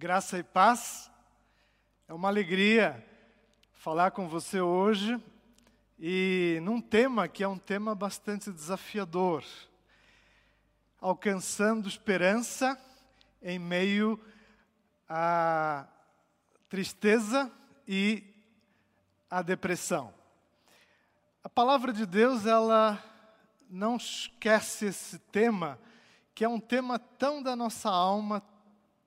Graça e paz. É uma alegria falar com você hoje e num tema que é um tema bastante desafiador. Alcançando esperança em meio à tristeza e à depressão. A palavra de Deus, ela não esquece esse tema, que é um tema tão da nossa alma,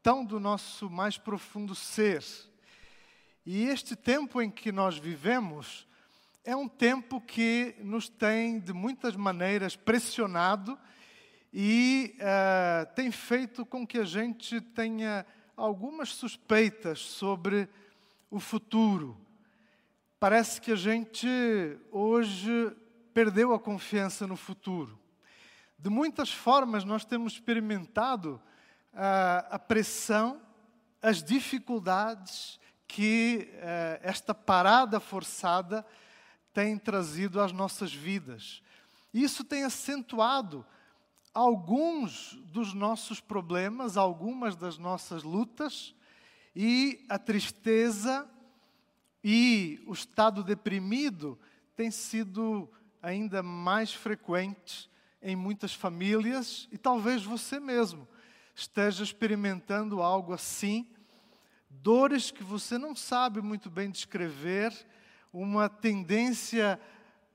tão do nosso mais profundo ser. E este tempo em que nós vivemos é um tempo que nos tem, de muitas maneiras, pressionado e uh, tem feito com que a gente tenha algumas suspeitas sobre o futuro. Parece que a gente hoje perdeu a confiança no futuro. De muitas formas, nós temos experimentado a pressão, as dificuldades que eh, esta parada forçada tem trazido às nossas vidas. Isso tem acentuado alguns dos nossos problemas, algumas das nossas lutas, e a tristeza e o estado deprimido têm sido ainda mais frequentes em muitas famílias e talvez você mesmo esteja experimentando algo assim, dores que você não sabe muito bem descrever, uma tendência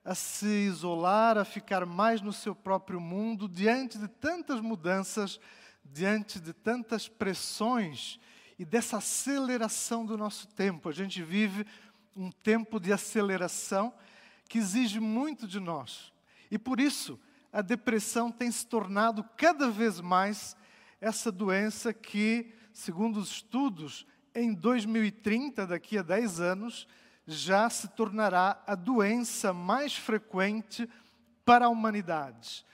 a se isolar, a ficar mais no seu próprio mundo, diante de tantas mudanças, diante de tantas pressões e dessa aceleração do nosso tempo. A gente vive um tempo de aceleração que exige muito de nós. E por isso, a depressão tem se tornado cada vez mais essa doença que, segundo os estudos, em 2030, daqui a 10 anos, já se tornará a doença mais frequente para a humanidade.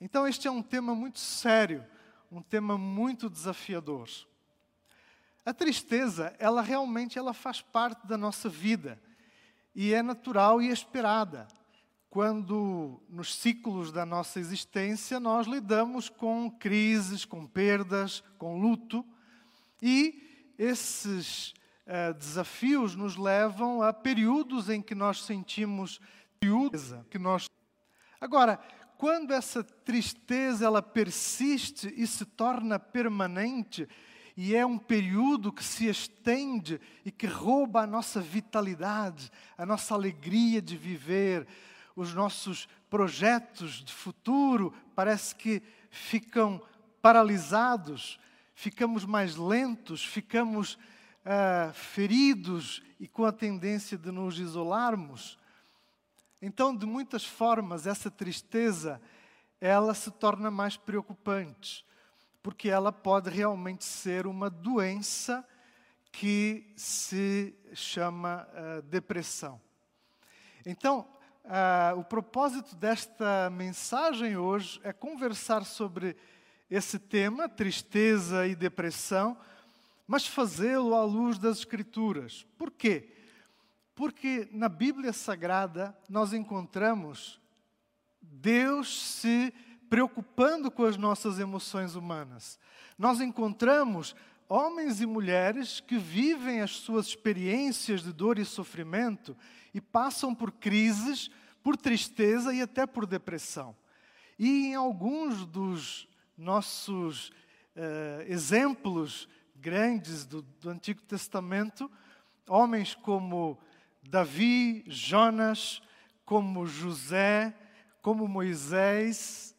Então, este é um tema muito sério, um tema muito desafiador. A tristeza, ela realmente ela faz parte da nossa vida e é natural e esperada quando nos ciclos da nossa existência nós lidamos com crises, com perdas, com luto, e esses uh, desafios nos levam a períodos em que nós sentimos tristeza, que nós Agora, quando essa tristeza ela persiste e se torna permanente, e é um período que se estende e que rouba a nossa vitalidade, a nossa alegria de viver, os nossos projetos de futuro parece que ficam paralisados, ficamos mais lentos, ficamos uh, feridos e com a tendência de nos isolarmos. Então, de muitas formas, essa tristeza ela se torna mais preocupante, porque ela pode realmente ser uma doença que se chama uh, depressão. Então, ah, o propósito desta mensagem hoje é conversar sobre esse tema, tristeza e depressão, mas fazê-lo à luz das Escrituras. Por quê? Porque na Bíblia Sagrada nós encontramos Deus se preocupando com as nossas emoções humanas. Nós encontramos homens e mulheres que vivem as suas experiências de dor e sofrimento e passam por crises, por tristeza e até por depressão. E em alguns dos nossos uh, exemplos grandes do, do Antigo Testamento, homens como Davi, Jonas, como José, como Moisés,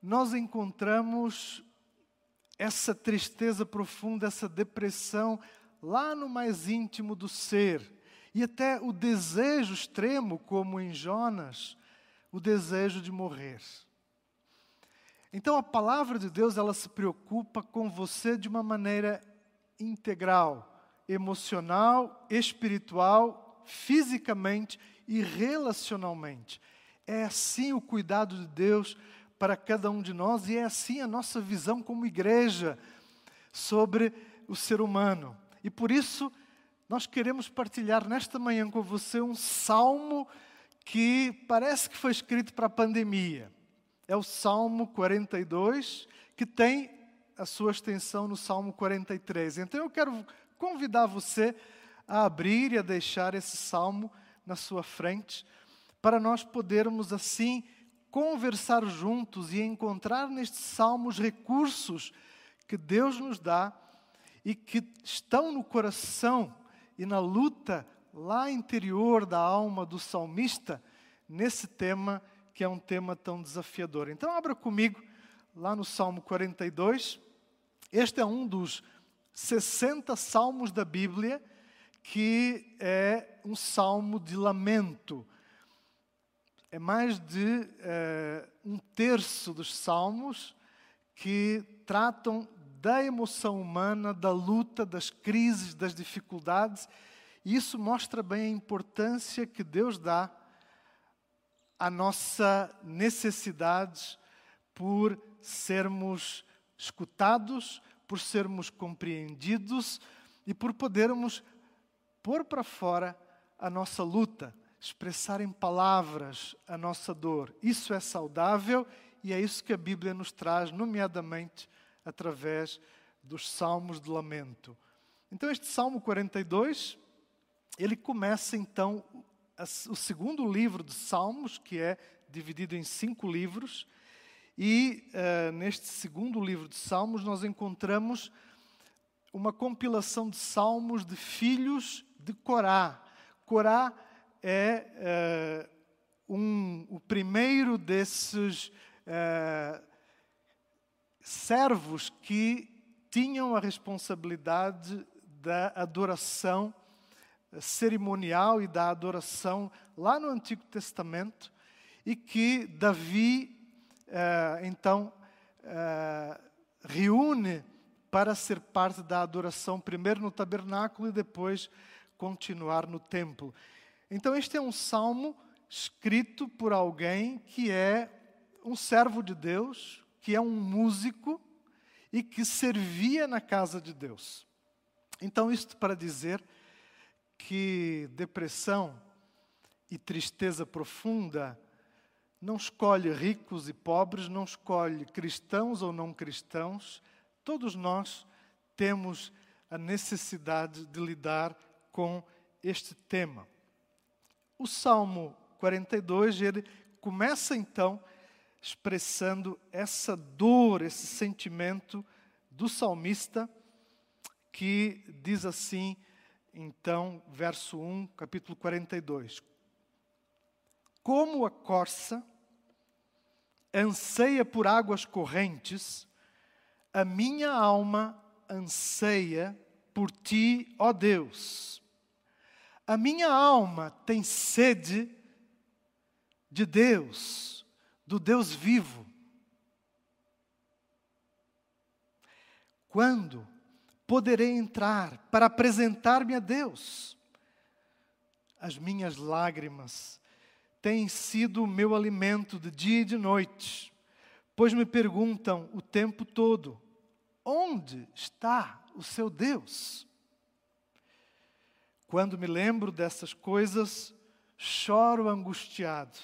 nós encontramos essa tristeza profunda, essa depressão lá no mais íntimo do ser e até o desejo extremo, como em Jonas, o desejo de morrer. Então a palavra de Deus, ela se preocupa com você de uma maneira integral, emocional, espiritual, fisicamente e relacionalmente. É assim o cuidado de Deus para cada um de nós e é assim a nossa visão como igreja sobre o ser humano. E por isso, nós queremos partilhar nesta manhã com você um salmo que parece que foi escrito para a pandemia. É o Salmo 42, que tem a sua extensão no Salmo 43. Então eu quero convidar você a abrir e a deixar esse salmo na sua frente, para nós podermos assim conversar juntos e encontrar neste salmo os recursos que Deus nos dá e que estão no coração e na luta lá interior da alma do salmista nesse tema que é um tema tão desafiador. Então abra comigo lá no Salmo 42. Este é um dos 60 salmos da Bíblia que é um salmo de lamento. É mais de é, um terço dos salmos que tratam da emoção humana, da luta, das crises, das dificuldades. E isso mostra bem a importância que Deus dá à nossa necessidade por sermos escutados, por sermos compreendidos e por podermos pôr para fora a nossa luta, expressar em palavras a nossa dor. Isso é saudável e é isso que a Bíblia nos traz, nomeadamente através dos salmos de lamento. Então, este Salmo 42, ele começa então o segundo livro de Salmos, que é dividido em cinco livros, e uh, neste segundo livro de Salmos nós encontramos uma compilação de salmos de filhos de Corá. Corá é uh, um, o primeiro desses uh, servos que tinham a responsabilidade da adoração cerimonial e da adoração lá no Antigo Testamento e que Davi, então, reúne para ser parte da adoração, primeiro no tabernáculo e depois continuar no templo. Então, este é um salmo escrito por alguém que é um servo de Deus, que é um músico e que servia na casa de Deus. Então, isto para dizer que depressão e tristeza profunda não escolhe ricos e pobres, não escolhe cristãos ou não cristãos, todos nós temos a necessidade de lidar com este tema. O Salmo 42, ele começa então expressando essa dor, esse sentimento do salmista, que diz assim, então, verso 1, capítulo 42. Como a corça anseia por águas correntes, a minha alma anseia por ti, ó Deus. A minha alma tem sede de Deus, do Deus vivo. Quando poderei entrar para apresentar-me a Deus? As minhas lágrimas têm sido o meu alimento de dia e de noite, pois me perguntam o tempo todo: onde está o seu Deus. Quando me lembro dessas coisas, choro angustiado,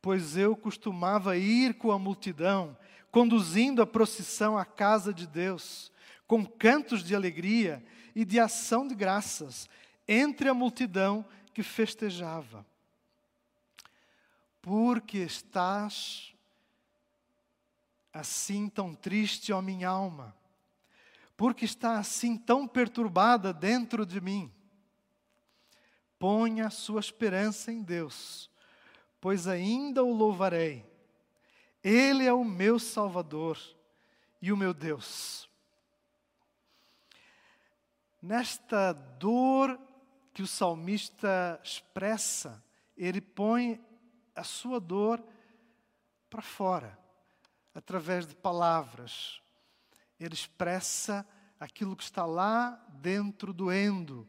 pois eu costumava ir com a multidão, conduzindo a procissão à casa de Deus, com cantos de alegria e de ação de graças, entre a multidão que festejava. Porque estás assim tão triste, ó minha alma? Porque está assim tão perturbada dentro de mim. Ponha a sua esperança em Deus, pois ainda o louvarei. Ele é o meu Salvador e o meu Deus. Nesta dor que o salmista expressa, ele põe a sua dor para fora, através de palavras, ele expressa aquilo que está lá dentro doendo,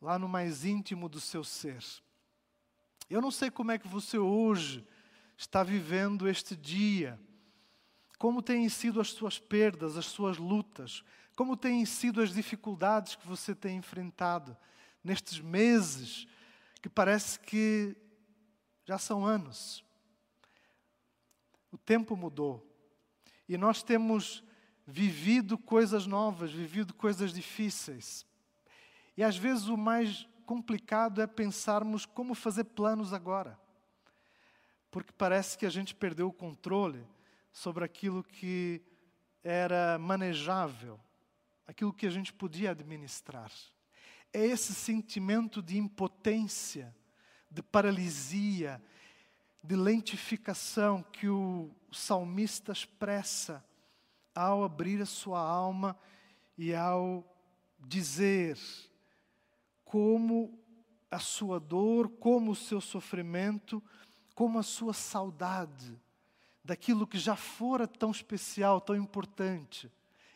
lá no mais íntimo do seu ser. Eu não sei como é que você hoje está vivendo este dia, como têm sido as suas perdas, as suas lutas, como têm sido as dificuldades que você tem enfrentado nestes meses que parece que já são anos. O tempo mudou e nós temos vivido coisas novas, vivido coisas difíceis. E às vezes o mais complicado é pensarmos como fazer planos agora. Porque parece que a gente perdeu o controle sobre aquilo que era manejável, aquilo que a gente podia administrar. É esse sentimento de impotência, de paralisia, de lentificação que o salmista expressa ao abrir a sua alma e ao dizer como a sua dor, como o seu sofrimento, como a sua saudade daquilo que já fora tão especial, tão importante.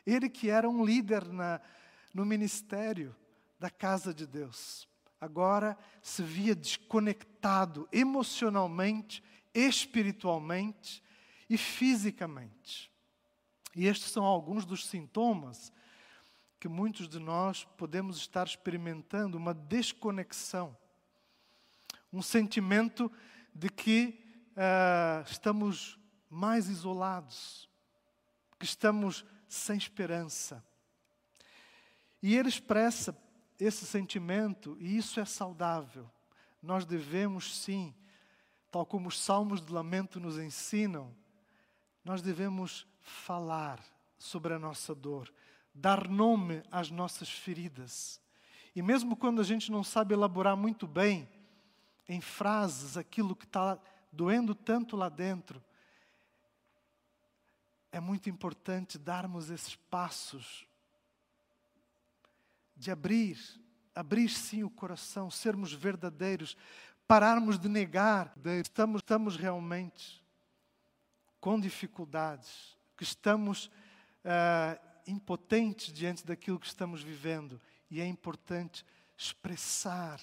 Ele que era um líder na, no ministério da casa de Deus, agora se via desconectado emocionalmente, espiritualmente e fisicamente. E estes são alguns dos sintomas que muitos de nós podemos estar experimentando uma desconexão, um sentimento de que uh, estamos mais isolados, que estamos sem esperança. E ele expressa esse sentimento, e isso é saudável. Nós devemos sim, tal como os salmos de lamento nos ensinam, nós devemos falar sobre a nossa dor, dar nome às nossas feridas. E mesmo quando a gente não sabe elaborar muito bem, em frases, aquilo que está doendo tanto lá dentro, é muito importante darmos esses passos de abrir, abrir sim o coração, sermos verdadeiros, pararmos de negar, estamos, estamos realmente com dificuldades, que estamos uh, impotentes diante daquilo que estamos vivendo. E é importante expressar,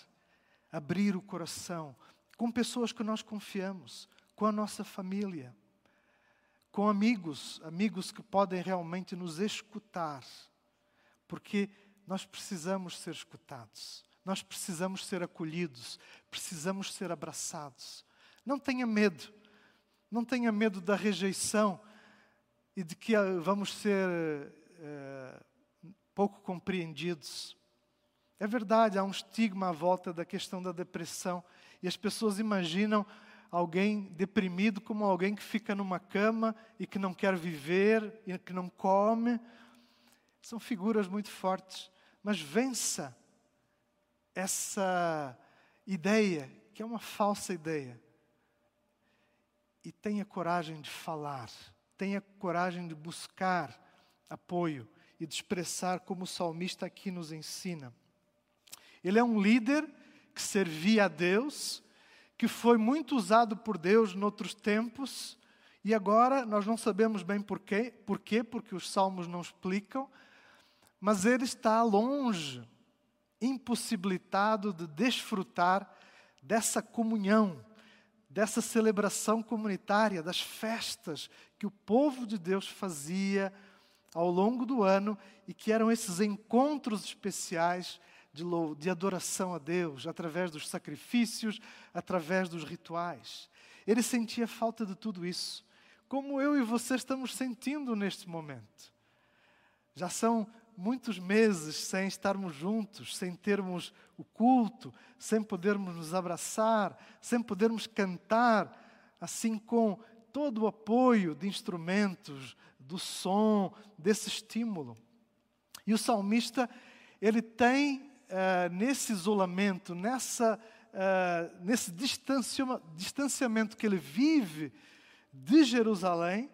abrir o coração com pessoas que nós confiamos, com a nossa família, com amigos, amigos que podem realmente nos escutar, porque nós precisamos ser escutados, nós precisamos ser acolhidos, precisamos ser abraçados. Não tenha medo, não tenha medo da rejeição e de que ah, vamos ser é, pouco compreendidos. É verdade, há um estigma à volta da questão da depressão e as pessoas imaginam alguém deprimido como alguém que fica numa cama e que não quer viver e que não come. São figuras muito fortes, mas vença essa ideia, que é uma falsa ideia, e tenha coragem de falar, tenha coragem de buscar apoio e de expressar como o salmista aqui nos ensina. Ele é um líder que servia a Deus, que foi muito usado por Deus noutros tempos, e agora nós não sabemos bem porquê, porquê, porque os salmos não explicam, mas ele está longe, impossibilitado de desfrutar dessa comunhão, dessa celebração comunitária, das festas que o povo de Deus fazia ao longo do ano e que eram esses encontros especiais de, de adoração a Deus, através dos sacrifícios, através dos rituais. Ele sentia falta de tudo isso, como eu e você estamos sentindo neste momento. Já são muitos meses sem estarmos juntos, sem termos o culto, sem podermos nos abraçar, sem podermos cantar, assim com todo o apoio de instrumentos, do som, desse estímulo. E o salmista, ele tem uh, nesse isolamento, nessa, uh, nesse distanciamento que ele vive de Jerusalém,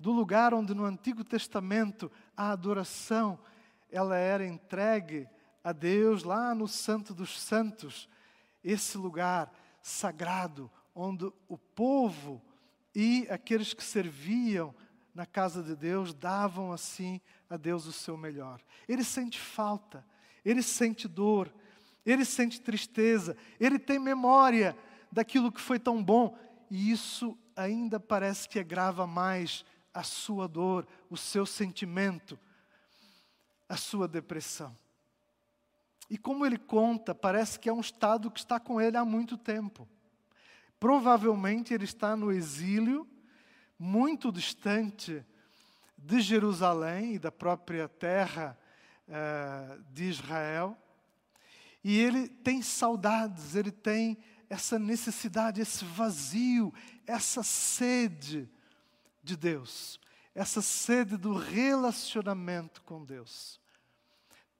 do lugar onde no Antigo Testamento a adoração ela era entregue a Deus lá no Santo dos Santos, esse lugar sagrado onde o povo e aqueles que serviam na casa de Deus davam assim a Deus o seu melhor. Ele sente falta, ele sente dor, ele sente tristeza, ele tem memória daquilo que foi tão bom, e isso ainda parece que agrava mais a sua dor, o seu sentimento, a sua depressão. E como ele conta, parece que é um estado que está com ele há muito tempo. Provavelmente ele está no exílio muito distante de Jerusalém e da própria terra uh, de Israel. E ele tem saudades, ele tem essa necessidade, esse vazio, essa sede de Deus, essa sede do relacionamento com Deus.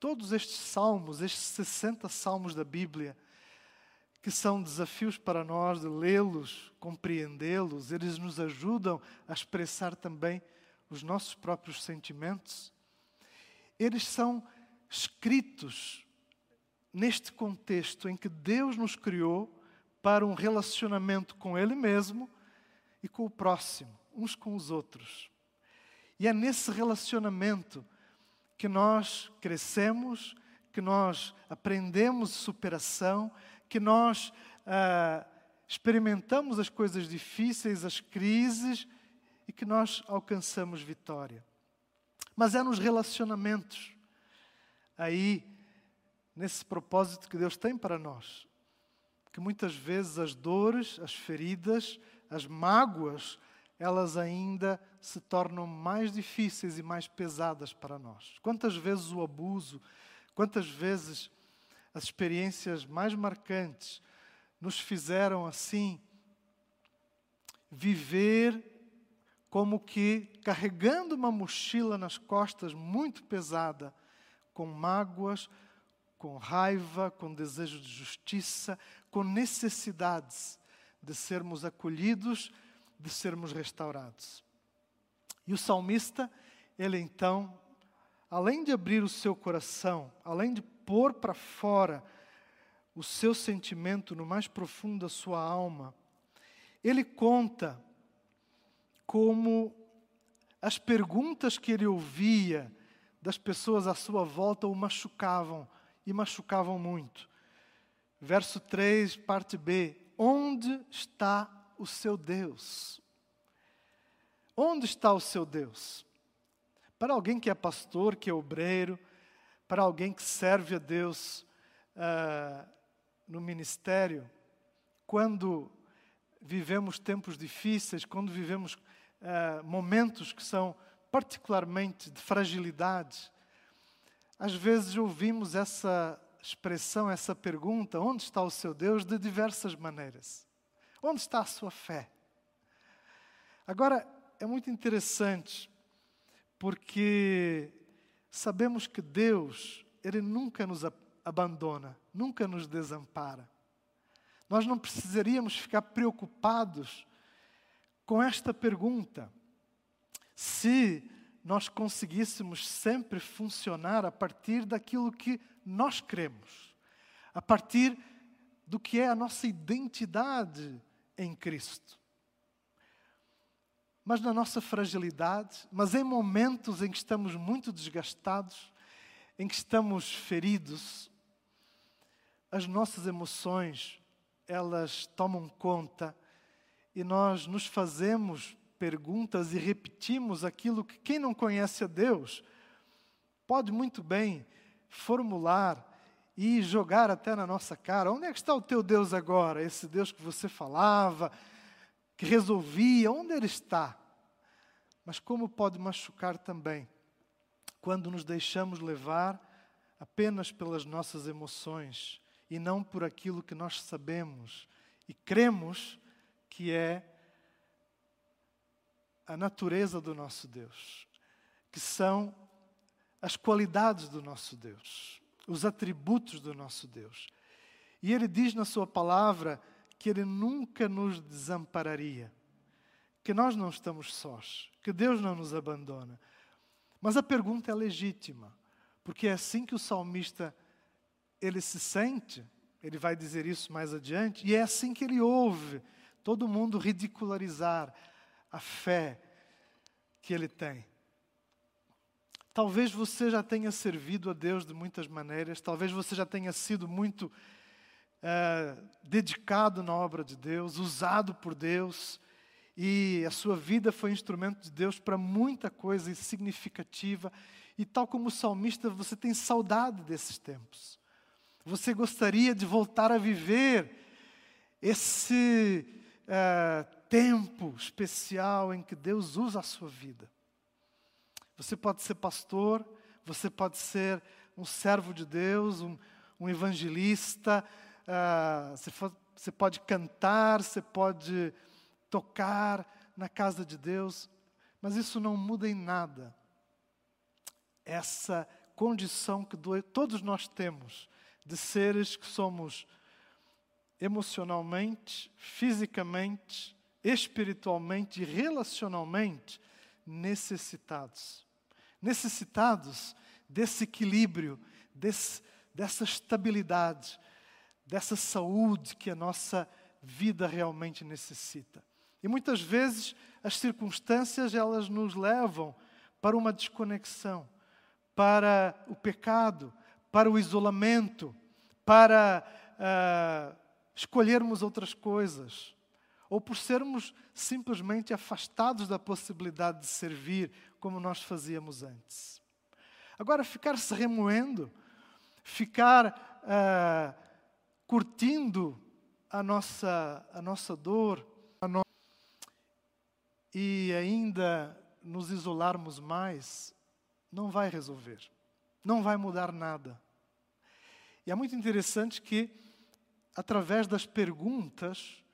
Todos estes salmos, estes 60 salmos da Bíblia, que são desafios para nós de lê-los, compreendê-los, eles nos ajudam a expressar também os nossos próprios sentimentos. Eles são escritos neste contexto em que Deus nos criou para um relacionamento com Ele mesmo e com o próximo, uns com os outros. E é nesse relacionamento que nós crescemos, que nós aprendemos superação, que nós ah, experimentamos as coisas difíceis, as crises e que nós alcançamos vitória. Mas é nos relacionamentos, aí, nesse propósito que Deus tem para nós, que muitas vezes as dores, as feridas, as mágoas, elas ainda se tornam mais difíceis e mais pesadas para nós. Quantas vezes o abuso, quantas vezes as experiências mais marcantes nos fizeram assim viver como que carregando uma mochila nas costas muito pesada, com mágoas, com raiva, com desejo de justiça, com necessidades de sermos acolhidos, de sermos restaurados. E o salmista, ele então, além de abrir o seu coração, além de pôr para fora o seu sentimento no mais profundo da sua alma, ele conta como as perguntas que ele ouvia das pessoas à sua volta o machucavam e machucavam muito. Verso 3, parte B: Onde está o seu Deus? Onde está o seu Deus? Para alguém que é pastor, que é obreiro, para alguém que serve a Deus uh, no ministério, quando vivemos tempos difíceis, quando vivemos uh, momentos que são particularmente de fragilidade, às vezes ouvimos essa expressão, essa pergunta: onde está o seu Deus? de diversas maneiras. Onde está a sua fé? Agora, é muito interessante, porque sabemos que Deus, Ele nunca nos abandona, nunca nos desampara. Nós não precisaríamos ficar preocupados com esta pergunta. Se nós conseguíssemos sempre funcionar a partir daquilo que nós cremos, a partir do que é a nossa identidade em Cristo. Mas na nossa fragilidade, mas em momentos em que estamos muito desgastados, em que estamos feridos, as nossas emoções, elas tomam conta e nós nos fazemos perguntas e repetimos aquilo que quem não conhece a Deus pode muito bem formular e jogar até na nossa cara. Onde é que está o teu Deus agora? Esse Deus que você falava, que resolvia, onde ele está? Mas como pode machucar também quando nos deixamos levar apenas pelas nossas emoções e não por aquilo que nós sabemos e cremos que é a natureza do nosso Deus, que são as qualidades do nosso Deus, os atributos do nosso Deus. E ele diz na sua palavra que ele nunca nos desampararia, que nós não estamos sós, que Deus não nos abandona. Mas a pergunta é legítima, porque é assim que o salmista ele se sente, ele vai dizer isso mais adiante, e é assim que ele ouve todo mundo ridicularizar a fé que ele tem. Talvez você já tenha servido a Deus de muitas maneiras, talvez você já tenha sido muito é, dedicado na obra de Deus, usado por Deus, e a sua vida foi instrumento de Deus para muita coisa significativa. E tal como o salmista, você tem saudade desses tempos. Você gostaria de voltar a viver esse é, tempo especial em que Deus usa a sua vida. Você pode ser pastor, você pode ser um servo de Deus, um, um evangelista, uh, você, for, você pode cantar, você pode tocar na casa de Deus, mas isso não muda em nada. Essa condição que todos nós temos de seres que somos emocionalmente, fisicamente, espiritualmente e relacionalmente necessitados. Necessitados desse equilíbrio, desse, dessa estabilidade, dessa saúde que a nossa vida realmente necessita. E muitas vezes as circunstâncias elas nos levam para uma desconexão, para o pecado, para o isolamento, para uh, escolhermos outras coisas, ou por sermos simplesmente afastados da possibilidade de servir como nós fazíamos antes. Agora, ficar se remoendo, ficar uh, curtindo a nossa, a nossa dor a no... e ainda nos isolarmos mais, não vai resolver, não vai mudar nada. E é muito interessante que, através das perguntas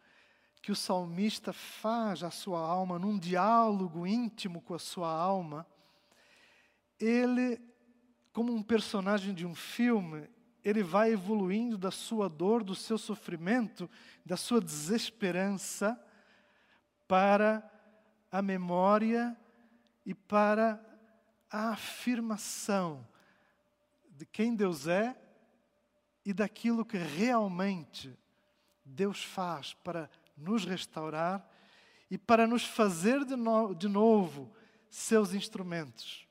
que o salmista faz à sua alma, num diálogo íntimo com a sua alma, ele, como um personagem de um filme, ele vai evoluindo da sua dor, do seu sofrimento, da sua desesperança, para a memória e para a afirmação de quem Deus é e daquilo que realmente Deus faz para nos restaurar e para nos fazer de, no, de novo seus instrumentos,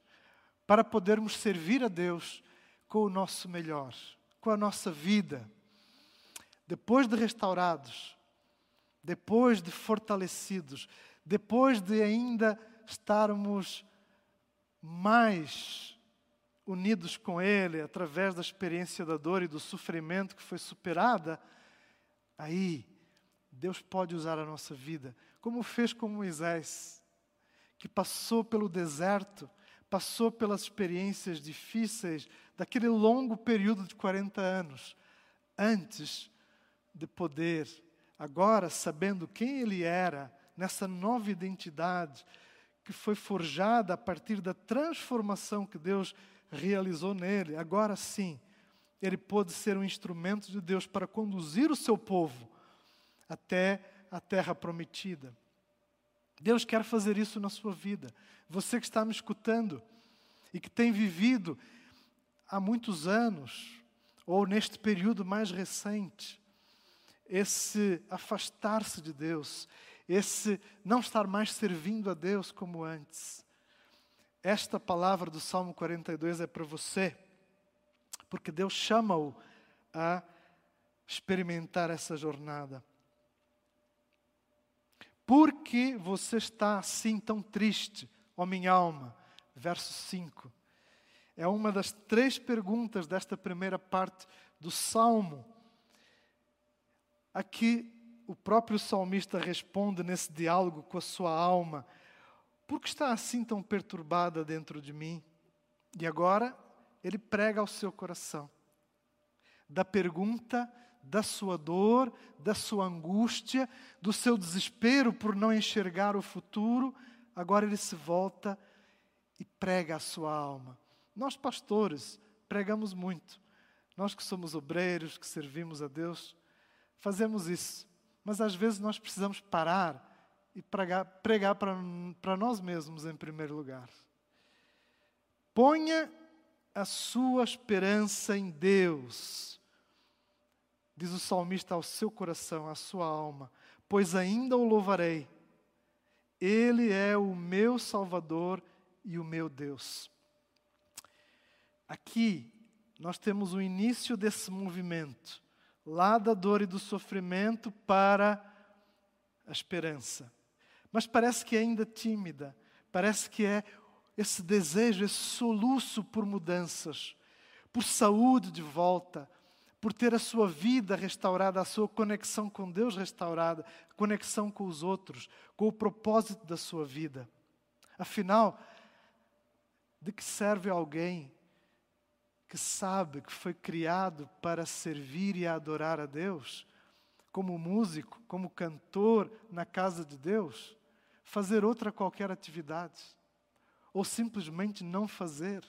para podermos servir a Deus com o nosso melhor com a nossa vida, depois de restaurados, depois de fortalecidos, depois de ainda estarmos mais unidos com Ele através da experiência da dor e do sofrimento que foi superada, aí Deus pode usar a nossa vida, como fez com Moisés, que passou pelo deserto, passou pelas experiências difíceis daquele longo período de 40 anos, antes de poder, agora sabendo quem ele era, nessa nova identidade que foi forjada a partir da transformação que Deus realizou nele, agora sim, ele pôde ser um instrumento de Deus para conduzir o seu povo até a terra prometida. Deus quer fazer isso na sua vida. Você que está me escutando e que tem vivido há muitos anos, ou neste período mais recente, esse afastar-se de Deus, esse não estar mais servindo a Deus como antes. Esta palavra do Salmo 42 é para você, porque Deus chama-o a experimentar essa jornada. Por que você está assim tão triste, ó minha alma? Verso 5. É uma das três perguntas desta primeira parte do salmo. Aqui o próprio salmista responde nesse diálogo com a sua alma: Por que está assim tão perturbada dentro de mim? E agora ele prega ao seu coração. Da pergunta, da sua dor, da sua angústia, do seu desespero por não enxergar o futuro, agora ele se volta e prega a sua alma. Nós, pastores, pregamos muito. Nós que somos obreiros, que servimos a Deus, fazemos isso. Mas às vezes nós precisamos parar e pregar, para nós mesmos em primeiro lugar. Ponha a sua esperança em Deus, diz o salmista ao seu coração, à sua alma, pois ainda o louvarei. Ele é o meu Salvador e o meu Deus. Aqui nós temos o início desse movimento, lá da dor e do sofrimento para a esperança. Mas parece que é ainda tímida, parece que é esse desejo, esse soluço por mudanças, por saúde de volta, por ter a sua vida restaurada, a sua conexão com Deus restaurada, conexão com os outros, com o propósito da sua vida. Afinal, De que serve alguém que sabe que foi criado para servir e adorar a Deus, como músico, como cantor na casa de Deus, fazer outra qualquer atividade, ou simplesmente não fazer,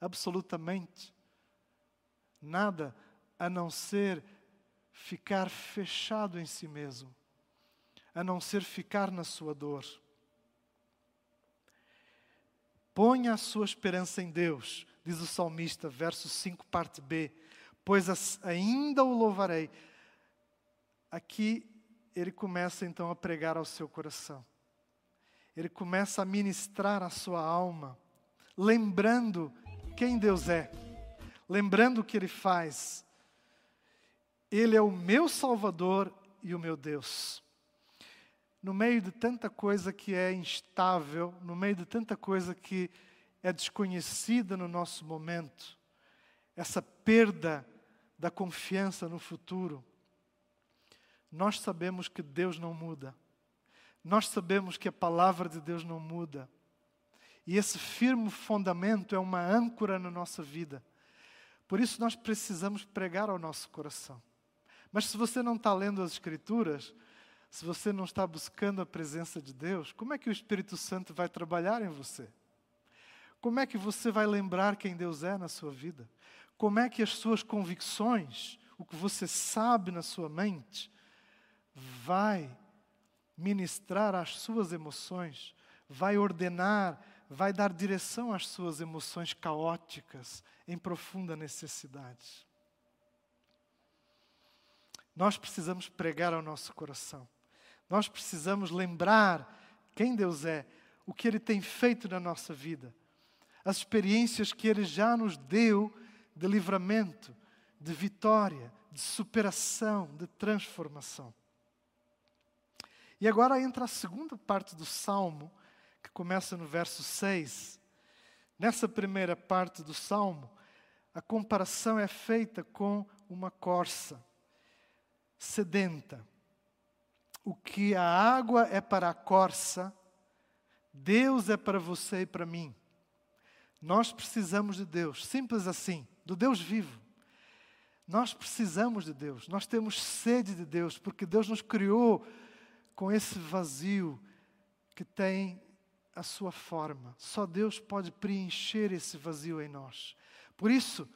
absolutamente nada a não ser ficar fechado em si mesmo, a não ser ficar na sua dor. Ponha a sua esperança em Deus, diz o salmista, verso 5, parte B, pois ainda o louvarei. Aqui ele começa então a pregar ao seu coração. Ele começa a ministrar a sua alma, lembrando quem Deus é, lembrando o que ele faz, ele é o meu Salvador e o meu Deus. No meio de tanta coisa que é instável, no meio de tanta coisa que é desconhecida no nosso momento, essa perda da confiança no futuro, nós sabemos que Deus não muda. Nós sabemos que a palavra de Deus não muda. E esse firme fundamento é uma âncora na nossa vida. Por isso nós precisamos pregar ao nosso coração. Mas se você não está lendo as Escrituras, se você não está buscando a presença de Deus, como é que o Espírito Santo vai trabalhar em você? Como é que você vai lembrar quem Deus é na sua vida? Como é que as suas convicções, o que você sabe na sua mente, vai ministrar às suas emoções, vai ordenar, vai dar direção às suas emoções caóticas, em profunda necessidade? Nós precisamos pregar ao nosso coração. Nós precisamos lembrar quem Deus é, o que Ele tem feito na nossa vida, as experiências que Ele já nos deu de livramento, de vitória, de superação, de transformação. E agora entra a segunda parte do salmo, que começa no verso 6. Nessa primeira parte do salmo, a comparação é feita com uma corça sedenta. O que a água é para a corça, Deus é para você e para mim. Nós precisamos de Deus, simples assim, do Deus vivo. Nós precisamos de Deus, nós temos sede de Deus, porque Deus nos criou com esse vazio que tem a sua forma. Só Deus pode preencher esse vazio em nós. Por isso,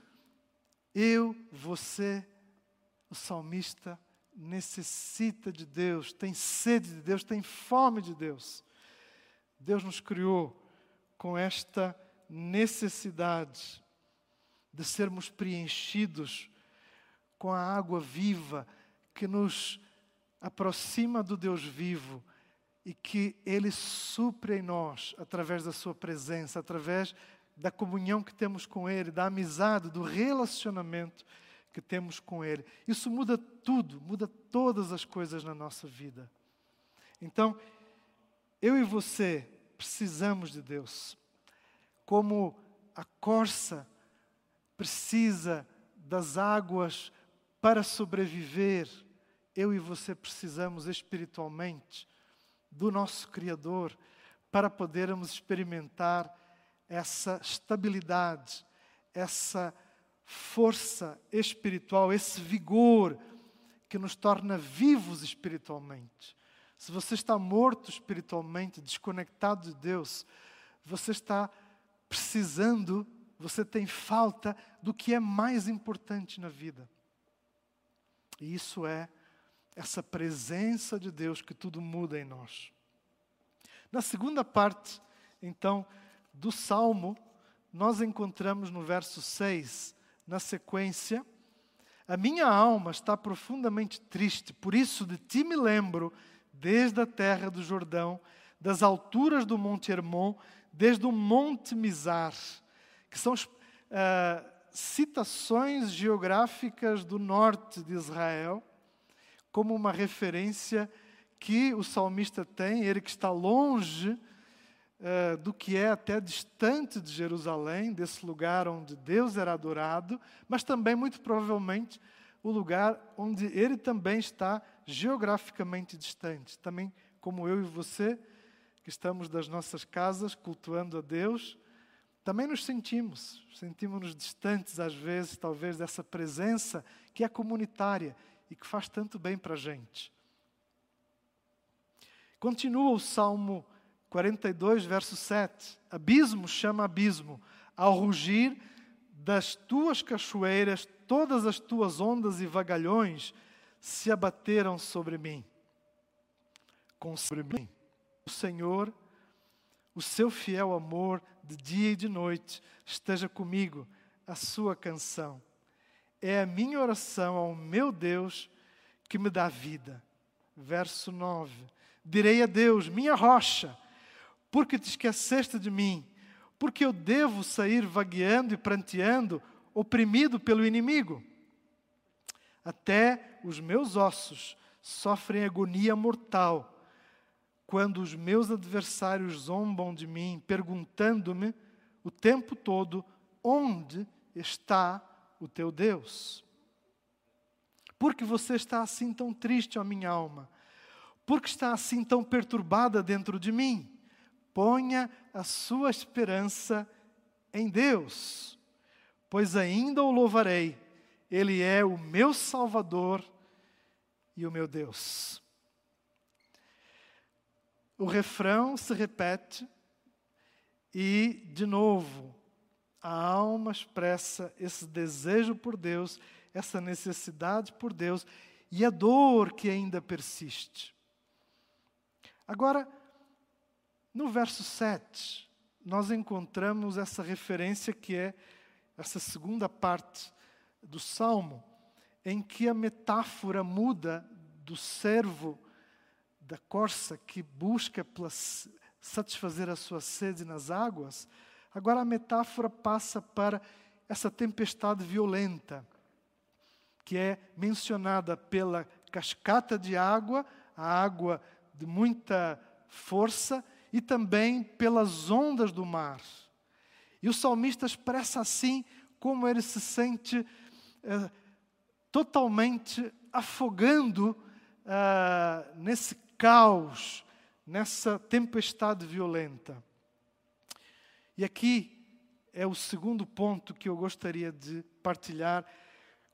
eu, você, o salmista, necessita de Deus, tem sede de Deus, tem fome de Deus. Deus nos criou com esta necessidade de sermos preenchidos com a água viva que nos aproxima do Deus vivo e que Ele supre em nós através da Sua presença, através da comunhão que temos com Ele, da amizade, do relacionamento que temos com Ele. Isso muda tudo, muda todas as coisas na nossa vida. Então, eu e você precisamos de Deus. Como a corça precisa das águas para sobreviver, eu e você precisamos espiritualmente do nosso Criador para podermos experimentar essa estabilidade, essa força espiritual, esse vigor que nos torna vivos espiritualmente. Se você está morto espiritualmente, desconectado de Deus, você está precisando, você tem falta do que é mais importante na vida. E isso é essa presença de Deus que tudo muda em nós. Na segunda parte, então, do Salmo, nós encontramos no verso 6 na sequência, a minha alma está profundamente triste, por isso de ti me lembro, desde a terra do Jordão, das alturas do Monte Hermon, desde o Monte Mizar, que são uh, citações geográficas do norte de Israel, como uma referência que o salmista tem, ele que está longe uh, do que é até distante de Jerusalém, desse lugar onde Deus era adorado, mas também, muito provavelmente, o lugar onde ele também está geograficamente distante. Também, como eu e você, que estamos das nossas casas cultuando a Deus, Também nos sentimos, sentimos-nos distantes às vezes, talvez, dessa presença que é comunitária e que faz tanto bem para a gente. Continua o Salmo 42, verso 7. Abismo chama abismo, ao rugir das tuas cachoeiras, todas as tuas ondas e vagalhões se abateram sobre mim. Com sobre mim, o Senhor, o seu fiel amor de dia e de noite esteja comigo, a sua canção. É a minha oração ao meu Deus que me dá vida. Verso 9. Direi a Deus, minha rocha, porque te esqueceste de mim, porque eu devo sair vagueando e pranteando, oprimido pelo inimigo. Até os meus ossos sofrem agonia mortal quando os meus adversários zombam de mim, perguntando-me o tempo todo: onde está o teu Deus? Por que você está assim tão triste, ó minha alma? Por que está assim tão perturbada dentro de mim? Ponha a sua esperança em Deus, pois ainda o louvarei. Ele é o meu Salvador e o meu Deus. O refrão se repete e, de novo, a alma expressa esse desejo por Deus, essa necessidade por Deus e a dor que ainda persiste. Agora, no verso 7, nós encontramos essa referência que é essa segunda parte do salmo, em que a metáfora muda do servo da corça que busca satisfazer a sua sede nas águas, agora a metáfora passa para essa tempestade violenta, que é mencionada pela cascata de água, a água de muita força, e também pelas ondas do mar. E o salmista expressa assim como ele se sente é, totalmente afogando é, nesse caos, nessa tempestade violenta. E aqui é o segundo ponto que eu gostaria de partilhar.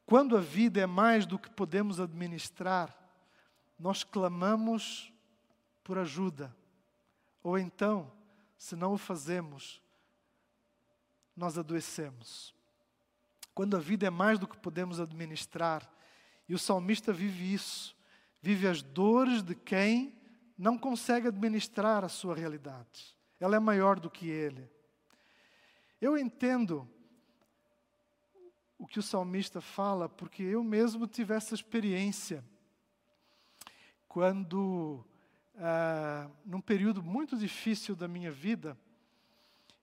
Quando a vida é mais do que podemos administrar, nós clamamos por ajuda. Ou então, se não o fazemos, nós adoecemos. Quando a vida é mais do que podemos administrar, e o salmista vive isso, vive as dores de quem não consegue administrar a sua realidade. Ela é maior do que ele. Eu entendo o que o salmista fala, porque eu mesmo tive essa experiência. Quando ah, num período muito difícil da minha vida,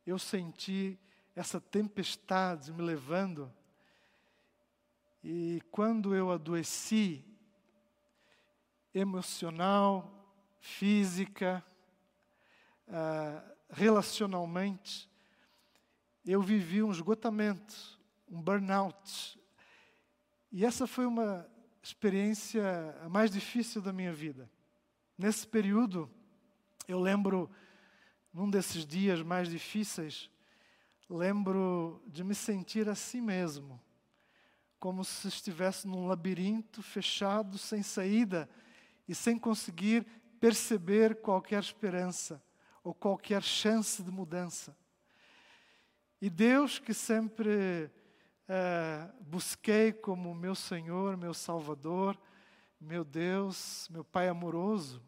eu senti essa tempestade me levando. E quando eu adoeci, emocional, física, ah, relacionalmente, eu vivi um esgotamento, um burnout. E essa foi uma experiência a mais difícil da minha vida. Nesse período, eu lembro, num desses dias mais difíceis, lembro de me sentir assim mesmo, como se estivesse num labirinto fechado, sem saída e sem conseguir perceber qualquer esperança ou qualquer chance de mudança. E Deus, que sempre eh, busquei como meu Senhor, meu Salvador, meu Deus, meu Pai amoroso,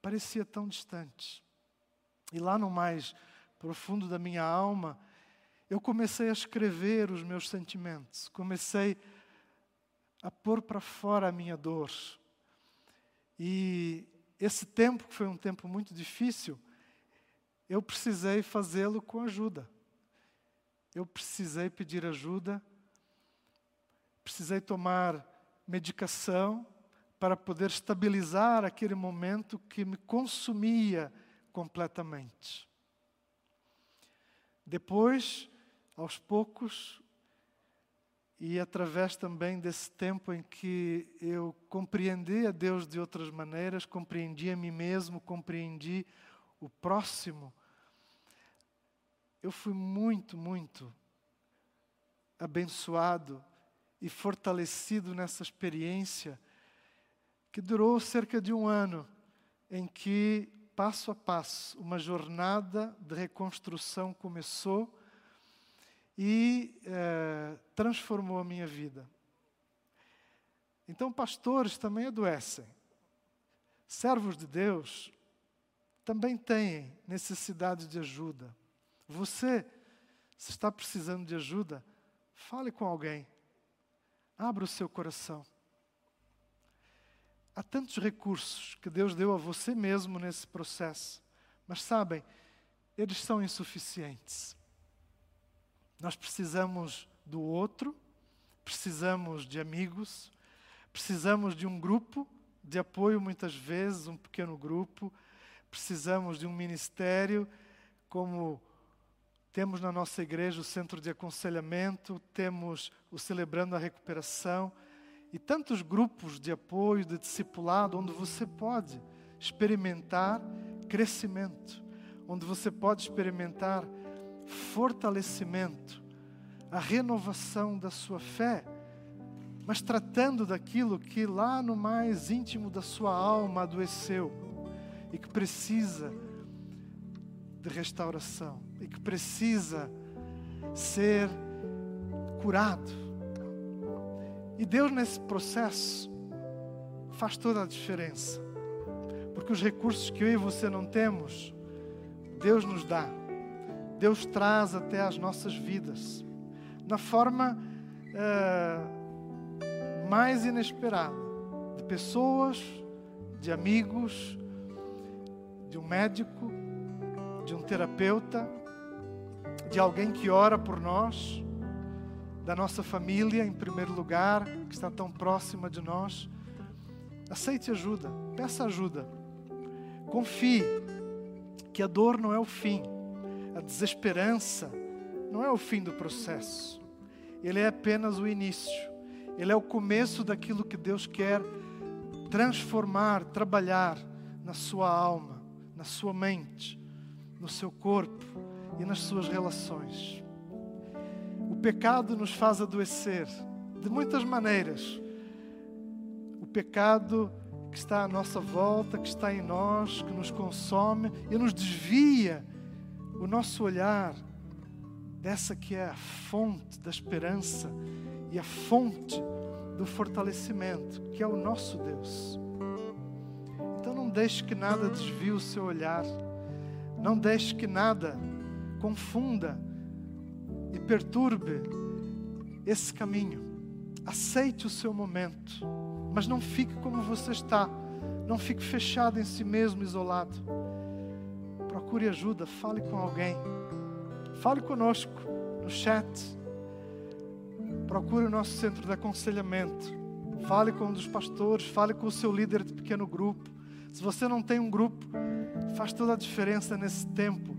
parecia tão distante. E lá no mais profundo da minha alma, eu comecei a escrever os meus sentimentos, comecei a pôr para fora a minha dor. E esse tempo, que foi um tempo muito difícil, eu precisei fazê-lo com ajuda. Eu precisei pedir ajuda, precisei tomar medicação, para poder estabilizar aquele momento que me consumia completamente. Depois, aos poucos, e através também desse tempo em que eu compreendi a Deus de outras maneiras, compreendi a mim mesmo, compreendi o próximo, eu fui muito, muito abençoado e fortalecido nessa experiência que durou cerca de um ano, em que, passo a passo, uma jornada de reconstrução começou e eh, transformou a minha vida. Então, pastores também adoecem, servos de Deus também têm necessidade de ajuda. Você, se está precisando de ajuda, fale com alguém, abra o seu coração. Há tantos recursos que Deus deu a você mesmo nesse processo, mas sabem, eles são insuficientes. Nós precisamos do outro, precisamos de amigos, precisamos de um grupo de apoio, muitas vezes, um pequeno grupo, precisamos de um ministério, como temos na nossa igreja o centro de aconselhamento, temos o Celebrando a Recuperação e tantos grupos de apoio, de discipulado, onde você pode experimentar crescimento, onde você pode experimentar fortalecimento, a renovação da sua fé, mas tratando daquilo que lá no mais íntimo da sua alma adoeceu e que precisa de restauração e que precisa ser curado e Deus, nesse processo, faz toda a diferença. Porque os recursos que eu e você não temos, Deus nos dá. Deus traz até as nossas vidas, na forma uh, mais inesperada, de pessoas, de amigos, de um médico, de um terapeuta, de alguém que ora por nós da nossa família, em primeiro lugar, que está tão próxima de nós. Aceite ajuda, peça ajuda. Confie que a dor não é o fim, a desesperança não é o fim do processo. Ele é apenas o início. Ele é o começo daquilo que Deus quer transformar, trabalhar na sua alma, na sua mente, no seu corpo e nas suas relações pecado nos faz adoecer de muitas maneiras. O pecado que está à nossa volta, que está em nós, que nos consome e nos desvia o nosso olhar dessa que é a fonte da esperança e a fonte do fortalecimento, que é o nosso Deus. Então não deixe que nada desvie o seu olhar, não deixe que nada confunda e perturbe esse caminho. Aceite o seu momento, mas não fique como você está. Não fique fechado em si mesmo, isolado. Procure ajuda, fale com alguém. Fale conosco no chat. Procure o nosso centro de aconselhamento. Fale com um dos pastores, fale com o seu líder de pequeno grupo. Se você não tem um grupo, faz toda a diferença nesse tempo.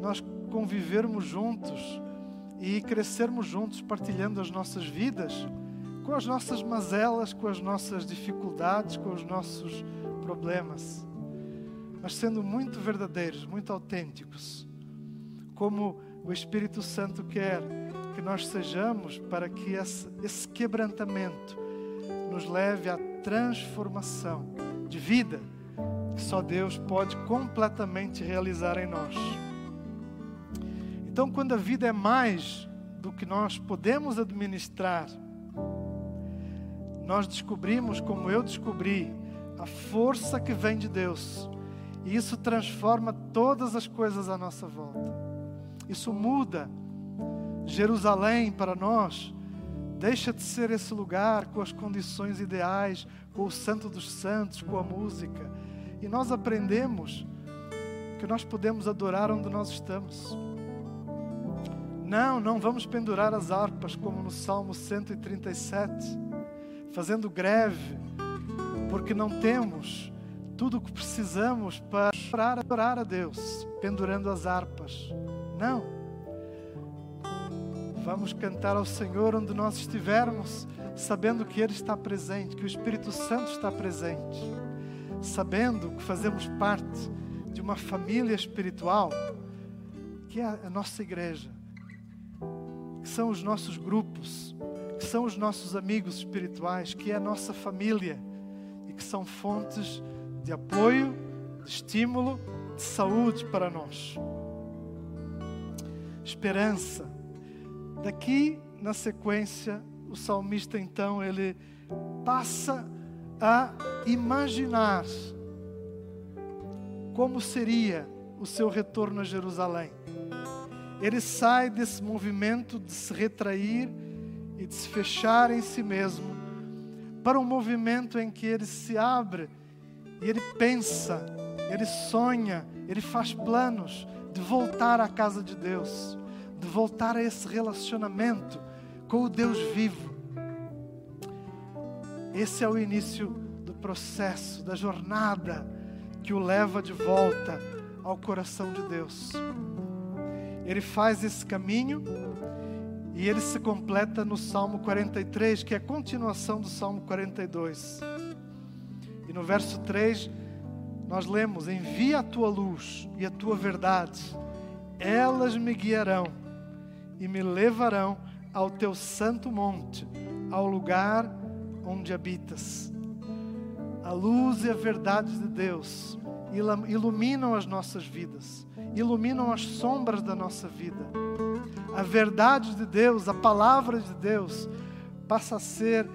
Nós convivermos juntos e crescermos juntos partilhando as nossas vidas, com as nossas mazelas, com as nossas dificuldades, com os nossos problemas, mas sendo muito verdadeiros, muito autênticos, como o Espírito Santo quer que nós sejamos, para que esse, esse quebrantamento nos leve à transformação de vida que só Deus pode completamente realizar em nós. Então, quando a vida é mais do que nós podemos administrar, nós descobrimos, como eu descobri, a força que vem de Deus. E isso transforma todas as coisas à nossa volta. Isso muda Jerusalém para nós. Deixa de ser esse lugar com as condições ideais, com o Santo dos Santos, com a música. E nós aprendemos que nós podemos adorar onde nós estamos. Não, não vamos pendurar as harpas como no Salmo 137, fazendo greve, porque não temos tudo o que precisamos para adorar, adorar a Deus, pendurando as harpas. Não. Vamos cantar ao Senhor onde nós estivermos, sabendo que Ele está presente, que o Espírito Santo está presente, sabendo que fazemos parte de uma família espiritual que é a nossa igreja, que são os nossos grupos, que são os nossos amigos espirituais, que é a nossa família e que são fontes de apoio, de estímulo, de saúde para nós. Esperança. Daqui na sequência, o salmista então ele passa a imaginar como seria o seu retorno a Jerusalém. Ele sai desse movimento de se retrair e de se fechar em si mesmo para um movimento em que ele se abre e ele pensa, ele sonha, ele faz planos de voltar à casa de Deus, de voltar a esse relacionamento com o Deus vivo. Esse é o início do processo, da jornada que o leva de volta ao coração de Deus. Ele faz esse caminho e ele se completa no Salmo 43, que é a continuação do Salmo 42. E no verso 3, nós lemos: Envia a tua luz e a tua verdade, elas me guiarão e me levarão ao teu santo monte, ao lugar onde habitas. A luz e a verdade de Deus iluminam as nossas vidas, iluminam as sombras da nossa vida. A verdade de Deus, a palavra de Deus, passa a ser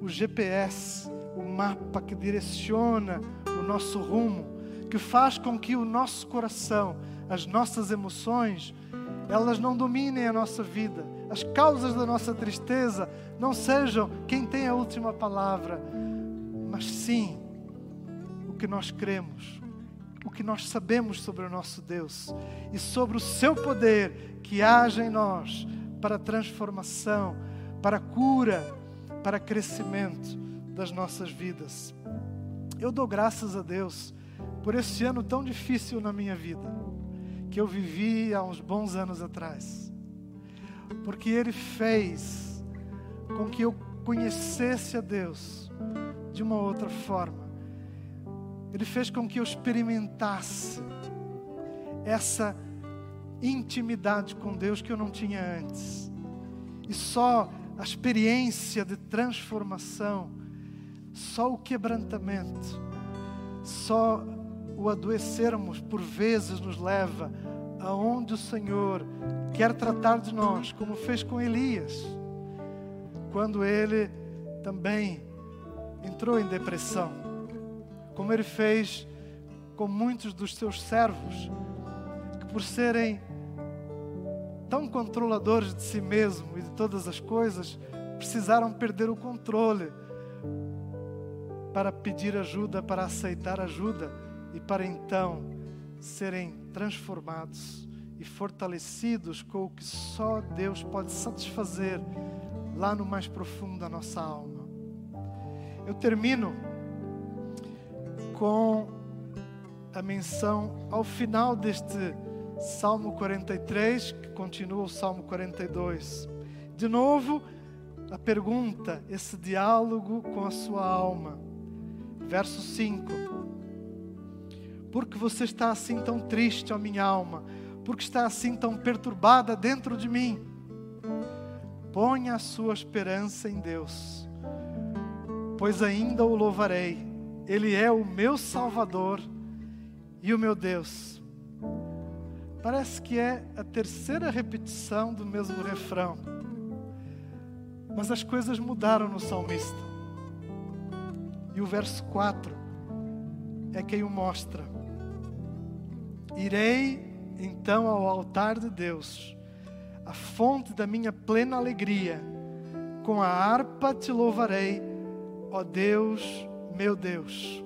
o GPS, o mapa que direciona o nosso rumo, que faz com que o nosso coração, as nossas emoções, elas não dominem a nossa vida. As causas da nossa tristeza não sejam quem tem a última palavra, mas sim o que nós cremos, o que nós sabemos sobre o nosso Deus e sobre o seu poder que age em nós para transformação, para cura, para crescimento das nossas vidas. Eu dou graças a Deus por esse ano tão difícil na minha vida, que eu vivi há uns bons anos atrás. Porque Ele fez com que eu conhecesse a Deus de uma outra forma ele fez com que eu experimentasse essa intimidade com Deus que eu não tinha antes. E só a experiência de transformação, só o quebrantamento, só o adoecermos por vezes nos leva aonde o Senhor quer tratar de nós, como fez com Elias, quando ele também entrou em depressão como ele fez com muitos dos seus servos, que por serem tão controladores de si mesmo e de todas as coisas, precisaram perder o controle para pedir ajuda, para aceitar ajuda e para então serem transformados e fortalecidos com o que só Deus pode satisfazer lá no mais profundo da nossa alma. Eu termino com a menção ao final deste Salmo 43, que continua o Salmo 42. De novo, a pergunta, esse diálogo com a sua alma. Verso 5. Porque você está assim tão triste, ó minha alma? Porque está assim tão perturbada dentro de mim? Ponha a sua esperança em Deus, pois ainda o louvarei ele é o meu Salvador e o meu Deus. Parece que é a terceira repetição do mesmo refrão. Mas as coisas mudaram no salmista. E o verso 4 é quem o mostra. Irei então ao altar de Deus, a fonte da minha plena alegria. Com a harpa te louvarei, ó Deus meu Deus,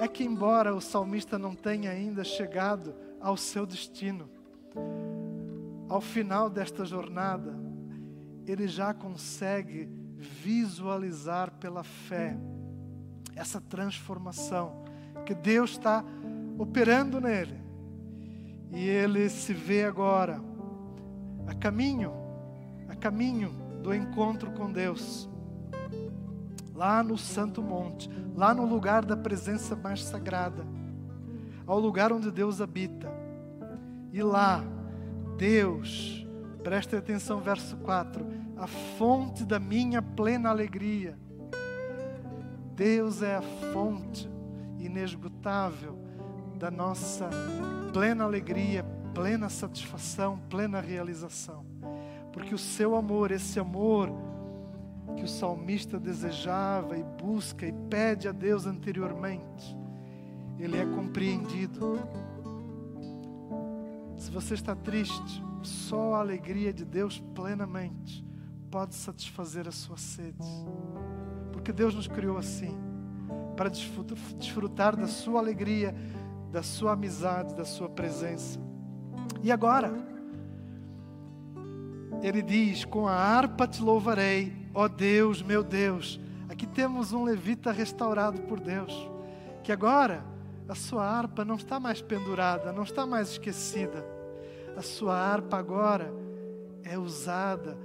é que, embora o salmista não tenha ainda chegado ao seu destino, ao final desta jornada, ele já consegue visualizar pela fé essa transformação que Deus está operando nele. E ele se vê agora a caminho, a caminho do encontro com Deus lá no Santo Monte, lá no lugar da presença mais sagrada, ao lugar onde Deus habita. E lá Deus, preste atenção, verso 4, a fonte da minha plena alegria. Deus é a fonte inesgotável da nossa plena alegria, plena satisfação, plena realização. Porque o seu amor, esse amor que o salmista desejava e busca e pede a Deus anteriormente, ele é compreendido. Se você está triste, só a alegria de Deus plenamente pode satisfazer a sua sede. Porque Deus nos criou assim, para desfrutar da sua alegria, da sua amizade, da sua presença. E agora, ele diz: Com a harpa te louvarei, ó Deus, meu Deus. Aqui temos um levita restaurado por Deus, que agora a sua harpa não está mais pendurada, não está mais esquecida. A sua harpa agora é usada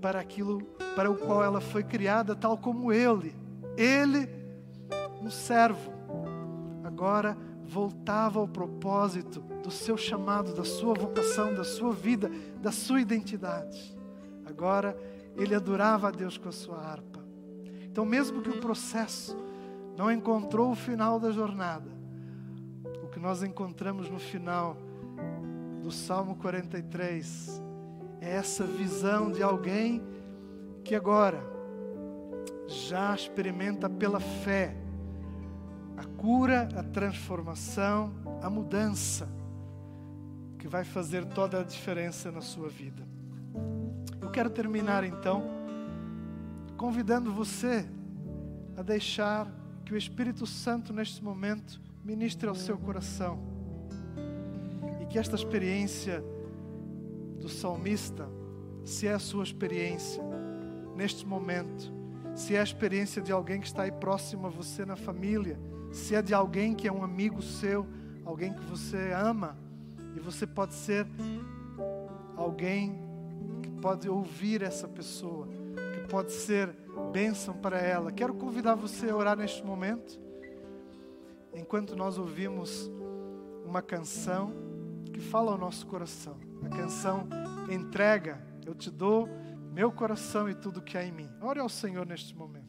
para aquilo para o qual ela foi criada, tal como ele. Ele, um servo, agora voltava ao propósito do seu chamado, da sua vocação, da sua vida, da sua identidade. Agora ele adorava a Deus com a sua harpa. Então, mesmo que o processo não encontrou o final da jornada, o que nós encontramos no final do Salmo 43 é essa visão de alguém que agora já experimenta pela fé a cura, a transformação, a mudança que vai fazer toda a diferença na sua vida. Quero terminar então convidando você a deixar que o Espírito Santo neste momento ministre ao seu coração. E que esta experiência do salmista, se é a sua experiência neste momento, se é a experiência de alguém que está aí próximo a você na família, se é de alguém que é um amigo seu, alguém que você ama, e você pode ser alguém que pode ouvir essa pessoa, que pode ser bênção para ela. Quero convidar você a orar neste momento, enquanto nós ouvimos uma canção que fala ao nosso coração. A canção entrega, eu te dou meu coração e tudo que há em mim. Ore ao Senhor neste momento.